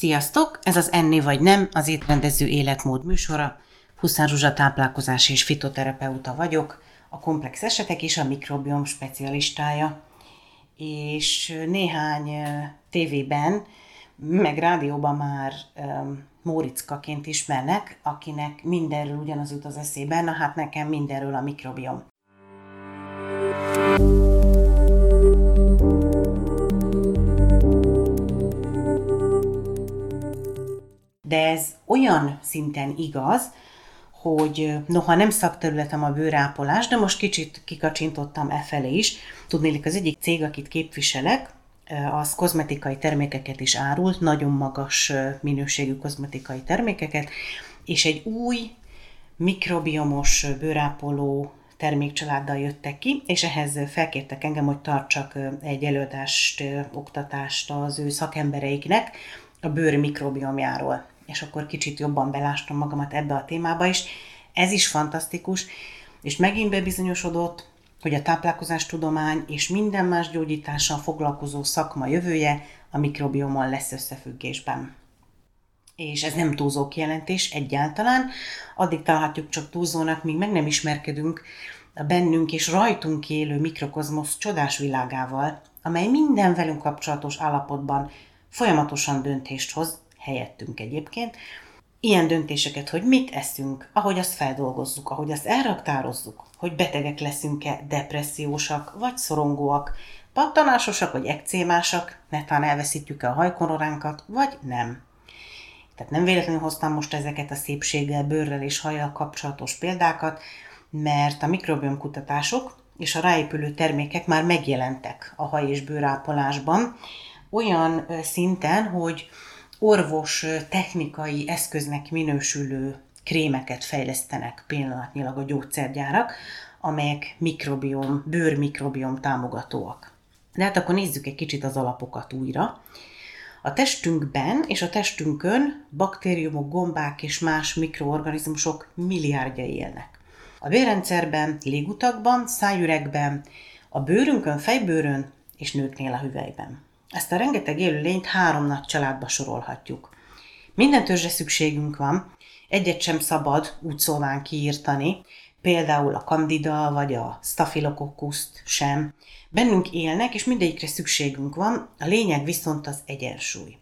Sziasztok! Ez az Enni vagy Nem, az étrendező életmód műsora. Huszán Zsuzsa táplálkozás és fitoterapeuta vagyok, a komplex esetek és a mikrobiom specialistája. És néhány tévében, meg rádióban már um, Mórickaként ismernek, akinek mindenről ugyanaz jut az eszében, na hát nekem mindenről a mikrobiom. Olyan szinten igaz, hogy noha nem szakterületem a bőrápolás, de most kicsit kikacsintottam e felé is. Tudnélik, az egyik cég, akit képviselek, az kozmetikai termékeket is árult, nagyon magas minőségű kozmetikai termékeket, és egy új mikrobiomos bőrápoló termékcsaláddal jöttek ki, és ehhez felkértek engem, hogy tartsak egy előadást, oktatást az ő szakembereiknek a bőr mikrobiomjáról és akkor kicsit jobban belástam magamat ebbe a témába is. Ez is fantasztikus, és megint bebizonyosodott, hogy a táplálkozástudomány és minden más gyógyítással foglalkozó szakma jövője a mikrobiommal lesz összefüggésben. És ez nem túlzó kijelentés egyáltalán, addig találhatjuk csak túlzónak, míg meg nem ismerkedünk a bennünk és rajtunk élő mikrokozmosz csodás világával, amely minden velünk kapcsolatos állapotban folyamatosan döntést hoz, helyettünk egyébként, ilyen döntéseket, hogy mit eszünk, ahogy azt feldolgozzuk, ahogy azt elraktározzuk, hogy betegek leszünk-e, depressziósak, vagy szorongóak, pattanásosak, vagy ekcémásak, netán elveszítjük-e a hajkonoránkat, vagy nem. Tehát nem véletlenül hoztam most ezeket a szépséggel, bőrrel és hajjal kapcsolatos példákat, mert a mikrobiom kutatások és a ráépülő termékek már megjelentek a haj- és bőrápolásban, olyan szinten, hogy orvos technikai eszköznek minősülő krémeket fejlesztenek pillanatnyilag a gyógyszergyárak, amelyek mikrobiom, bőrmikrobiom támogatóak. De hát akkor nézzük egy kicsit az alapokat újra. A testünkben és a testünkön baktériumok, gombák és más mikroorganizmusok milliárdja élnek. A bérrendszerben, légutakban, szájüregben, a bőrünkön, fejbőrön és nőknél a hüvelyben. Ezt a rengeteg élőlényt három nagy családba sorolhatjuk. Minden törzsre szükségünk van, egyet sem szabad úgy szóván kiírtani, például a kandida vagy a staphylococcus sem. Bennünk élnek, és mindegyikre szükségünk van, a lényeg viszont az egyensúly.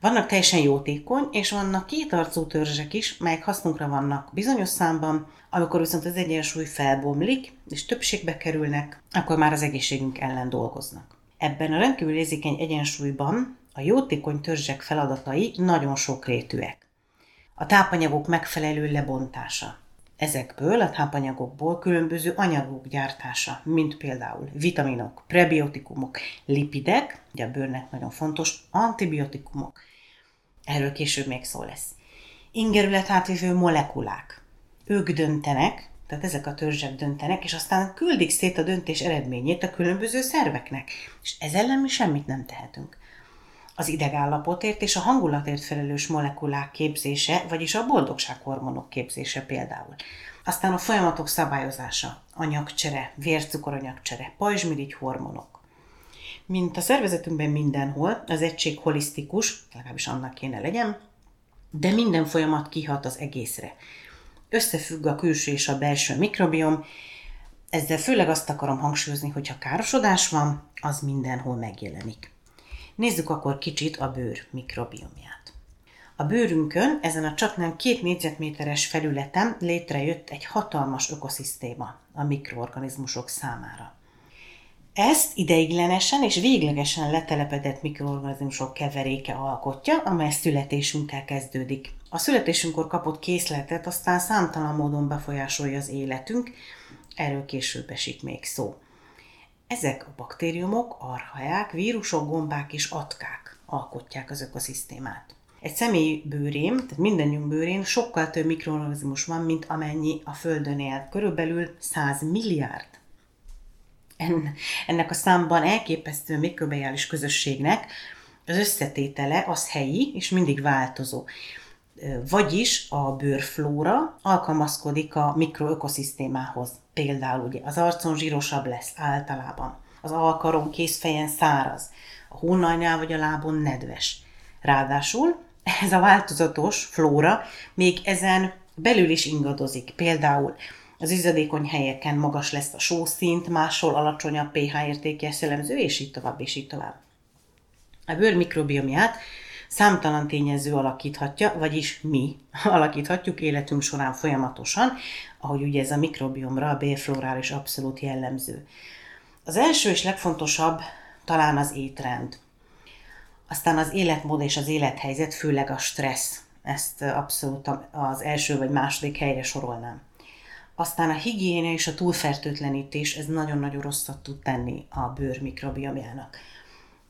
Vannak teljesen jótékony, és vannak kétarcú törzsek is, melyek hasznunkra vannak bizonyos számban, amikor viszont az egyensúly felbomlik, és többségbe kerülnek, akkor már az egészségünk ellen dolgoznak. Ebben a rendkívül érzékeny egyensúlyban a jótékony törzsek feladatai nagyon sokrétűek. A tápanyagok megfelelő lebontása. Ezekből a tápanyagokból különböző anyagok gyártása, mint például vitaminok, prebiotikumok, lipidek, ugye a bőrnek nagyon fontos, antibiotikumok. Erről később még szó lesz. Ingerület átvívő molekulák. Ők döntenek, tehát ezek a törzsek döntenek, és aztán küldik szét a döntés eredményét a különböző szerveknek. És ezzel ellen mi semmit nem tehetünk. Az idegállapotért és a hangulatért felelős molekulák képzése, vagyis a boldogsághormonok képzése például. Aztán a folyamatok szabályozása, anyagcsere, vércukoranyagcsere, pajzsmirigy hormonok. Mint a szervezetünkben mindenhol, az egység holisztikus, legalábbis annak kéne legyen, de minden folyamat kihat az egészre összefügg a külső és a belső mikrobiom. Ezzel főleg azt akarom hangsúlyozni, hogy ha károsodás van, az mindenhol megjelenik. Nézzük akkor kicsit a bőr mikrobiomját. A bőrünkön, ezen a csaknem két négyzetméteres felületen létrejött egy hatalmas ökoszisztéma a mikroorganizmusok számára. Ezt ideiglenesen és véglegesen letelepedett mikroorganizmusok keveréke alkotja, amely születésünkkel kezdődik. A születésünkkor kapott készletet aztán számtalan módon befolyásolja az életünk, erről később esik még szó. Ezek a baktériumok, archaják, vírusok, gombák és atkák alkotják az ökoszisztémát. Egy személy bőrén, tehát mindenünk bőrén sokkal több mikroorganizmus van, mint amennyi a Földön él. Körülbelül 100 milliárd ennek a számban elképesztő mikrobiális közösségnek az összetétele az helyi és mindig változó. Vagyis a bőrflóra alkalmazkodik a mikroökoszisztémához. Például ugye az arcon zsírosabb lesz általában, az alkaron készfejen száraz, a hónajnál vagy a lábon nedves. Ráadásul ez a változatos flóra még ezen belül is ingadozik. Például az izadékony helyeken magas lesz a sószint, máshol alacsonyabb pH értékes szellemző, és így tovább, és így tovább. A bőr mikrobiomját számtalan tényező alakíthatja, vagyis mi alakíthatjuk életünk során folyamatosan, ahogy ugye ez a mikrobiomra, a bélflórára is abszolút jellemző. Az első és legfontosabb talán az étrend. Aztán az életmód és az élethelyzet, főleg a stressz. Ezt abszolút az első vagy második helyre sorolnám. Aztán a higiénia és a túlfertőtlenítés, ez nagyon-nagyon rosszat tud tenni a bőr mikrobiomjának.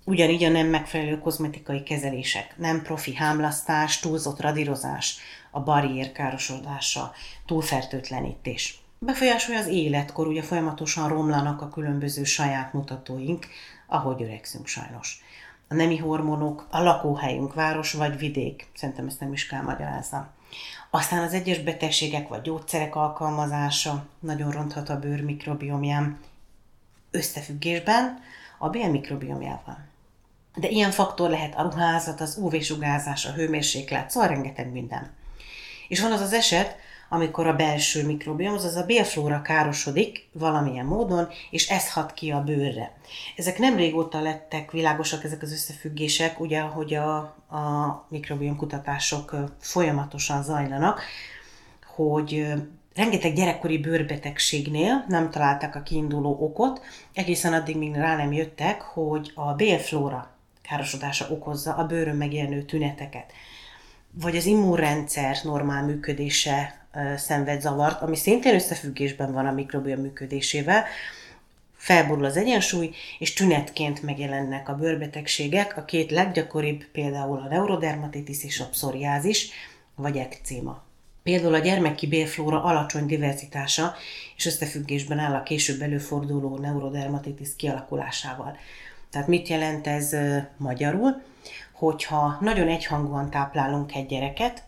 Ugyanígy a nem megfelelő kozmetikai kezelések, nem profi hámlasztás, túlzott radírozás, a barriér károsodása, túlfertőtlenítés. Befolyásolja az életkor, ugye folyamatosan romlanak a különböző saját mutatóink, ahogy öregszünk sajnos. A nemi hormonok, a lakóhelyünk, város vagy vidék, szerintem ezt nem is kell magyaráznom. Aztán az egyes betegségek vagy gyógyszerek alkalmazása nagyon ronthat a bőr mikrobiomján, összefüggésben a bélmikrobiomjával. De ilyen faktor lehet a ruházat, az UV-sugárzás, a hőmérséklet, szóval rengeteg minden. És van az az eset, amikor a belső mikrobiom, azaz a bélflóra károsodik valamilyen módon, és ez hat ki a bőrre. Ezek nem régóta lettek világosak, ezek az összefüggések, ugye, hogy a, a mikrobiom kutatások folyamatosan zajlanak, hogy rengeteg gyerekkori bőrbetegségnél nem találták a kiinduló okot, egészen addig, míg rá nem jöttek, hogy a bélflóra károsodása okozza a bőrön megjelenő tüneteket. Vagy az immunrendszer normál működése szenved zavart, ami szintén összefüggésben van a mikrobiom működésével, felborul az egyensúly, és tünetként megjelennek a bőrbetegségek, a két leggyakoribb például a neurodermatitis és a pszoriázis, vagy ekcéma. Például a gyermeki bélflóra alacsony diverzitása és összefüggésben áll a később előforduló neurodermatitis kialakulásával. Tehát mit jelent ez magyarul? Hogyha nagyon egyhangúan táplálunk egy gyereket,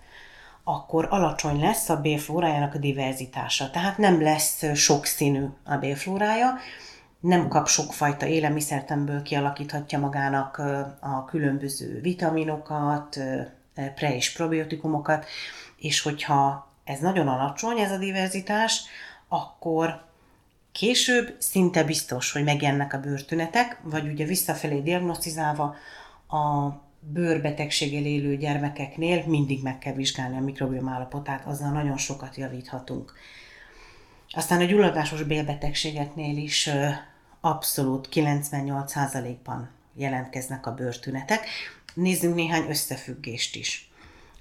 akkor alacsony lesz a bélflórájának a diverzitása. Tehát nem lesz sokszínű a bélflórája, nem kap sokfajta élelmiszertemből kialakíthatja magának a különböző vitaminokat, pre- és probiotikumokat, és hogyha ez nagyon alacsony, ez a diverzitás, akkor Később szinte biztos, hogy megjelennek a bőrtünetek, vagy ugye visszafelé diagnosztizálva a bőrbetegséggel élő gyermekeknél mindig meg kell vizsgálni a mikrobiom állapotát, azzal nagyon sokat javíthatunk. Aztán a gyulladásos bélbetegségeknél is abszolút 98%-ban jelentkeznek a bőrtünetek. Nézzünk néhány összefüggést is.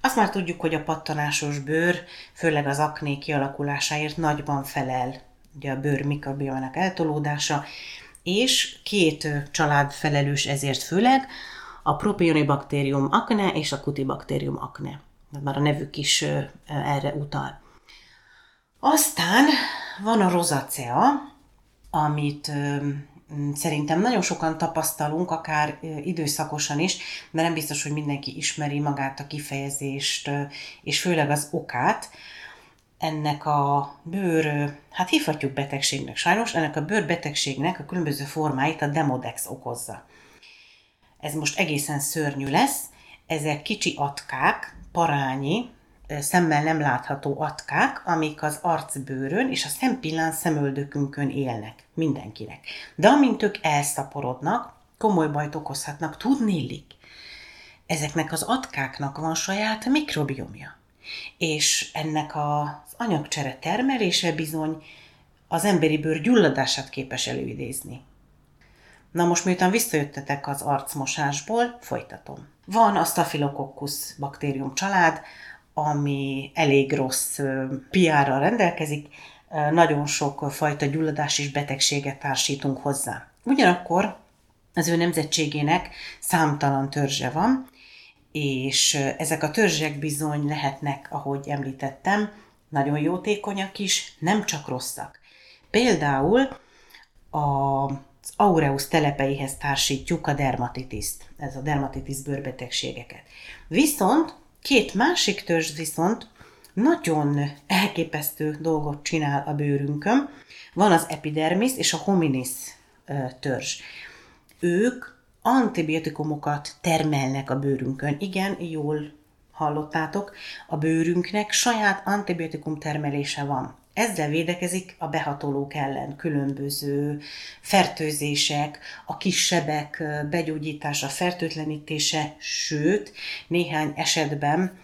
Azt már tudjuk, hogy a pattanásos bőr, főleg az akné kialakulásáért nagyban felel ugye a bőr mikrobiomának eltolódása, és két család felelős ezért főleg, a propionibakterium akne és a kutibakterium akne. Már a nevük is erre utal. Aztán van a rozacea, amit szerintem nagyon sokan tapasztalunk, akár időszakosan is, de nem biztos, hogy mindenki ismeri magát a kifejezést, és főleg az okát ennek a bőr, hát hívhatjuk betegségnek sajnos, ennek a bőrbetegségnek a különböző formáit a demodex okozza. Ez most egészen szörnyű lesz, ezek kicsi atkák, parányi, szemmel nem látható atkák, amik az arcbőrön és a szempillán szemöldökünkön élnek mindenkinek. De amint ők elszaporodnak, komoly bajt okozhatnak, tudnélik. Ezeknek az atkáknak van saját mikrobiomja. És ennek az anyagcsere termelése bizony az emberi bőr gyulladását képes előidézni. Na most miután visszajöttetek az arcmosásból, folytatom. Van a Staphylococcus baktérium család, ami elég rossz PR-ral rendelkezik, nagyon sok fajta gyulladás és betegséget társítunk hozzá. Ugyanakkor az ő nemzetségének számtalan törzse van, és ezek a törzsek bizony lehetnek, ahogy említettem, nagyon jótékonyak is, nem csak rosszak. Például az aureus telepeihez társítjuk a dermatitiszt, ez a dermatitis bőrbetegségeket. Viszont két másik törzs viszont nagyon elképesztő dolgot csinál a bőrünkön. Van az epidermis és a hominis törzs. Ők antibiotikumokat termelnek a bőrünkön. Igen, jól hallottátok, a bőrünknek saját antibiotikum termelése van. Ezzel védekezik a behatolók ellen különböző fertőzések, a kisebbek begyógyítása, fertőtlenítése, sőt, néhány esetben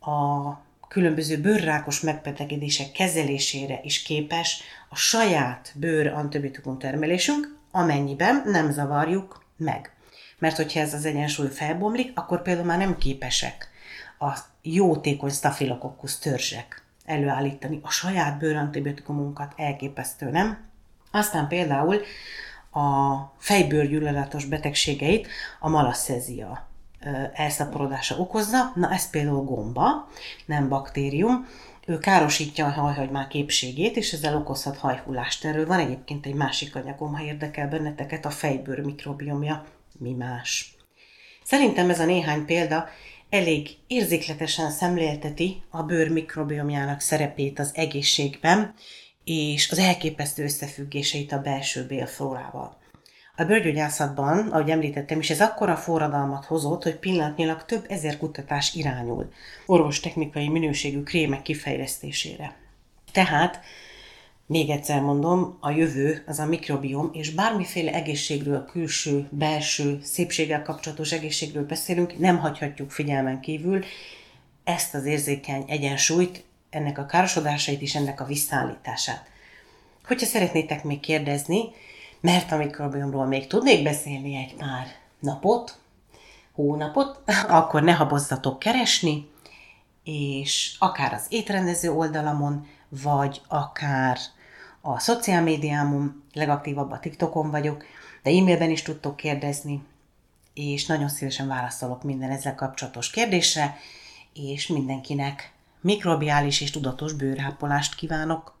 a különböző bőrrákos megbetegedések kezelésére is képes a saját bőr antibiotikum termelésünk, amennyiben nem zavarjuk meg. Mert hogyha ez az egyensúly felbomlik, akkor például már nem képesek a jótékony staphylococcus törzsek előállítani a saját bőrantibiotikumunkat elképesztő, nem? Aztán például a fejbőrgyulladatos betegségeit a malasszezia elszaporodása okozza, na ez például gomba, nem baktérium, ő károsítja a hajhagymák képségét, és ezzel okozhat hajhullást. Erről van egyébként egy másik anyagom, ha érdekel benneteket, a fejbőr mikrobiomja, mi más. Szerintem ez a néhány példa elég érzékletesen szemlélteti a bőr mikrobiomjának szerepét az egészségben, és az elképesztő összefüggéseit a belső bélflórával. A bőrgyógyászatban, ahogy említettem is, ez akkora forradalmat hozott, hogy pillanatnyilag több ezer kutatás irányul orvostechnikai minőségű krémek kifejlesztésére. Tehát még egyszer mondom, a jövő az a mikrobiom, és bármiféle egészségről, külső, belső, szépséggel kapcsolatos egészségről beszélünk, nem hagyhatjuk figyelmen kívül ezt az érzékeny egyensúlyt, ennek a károsodásait és ennek a visszaállítását. Hogyha szeretnétek még kérdezni, mert a mikrobiomról még tudnék beszélni egy pár napot, hónapot, akkor ne habozzatok keresni, és akár az étrendező oldalamon, vagy akár a szociál médiámon, legaktívabb a TikTokon vagyok, de e-mailben is tudtok kérdezni, és nagyon szívesen válaszolok minden ezzel kapcsolatos kérdésre, és mindenkinek mikrobiális és tudatos bőrhápolást kívánok.